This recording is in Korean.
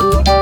안녕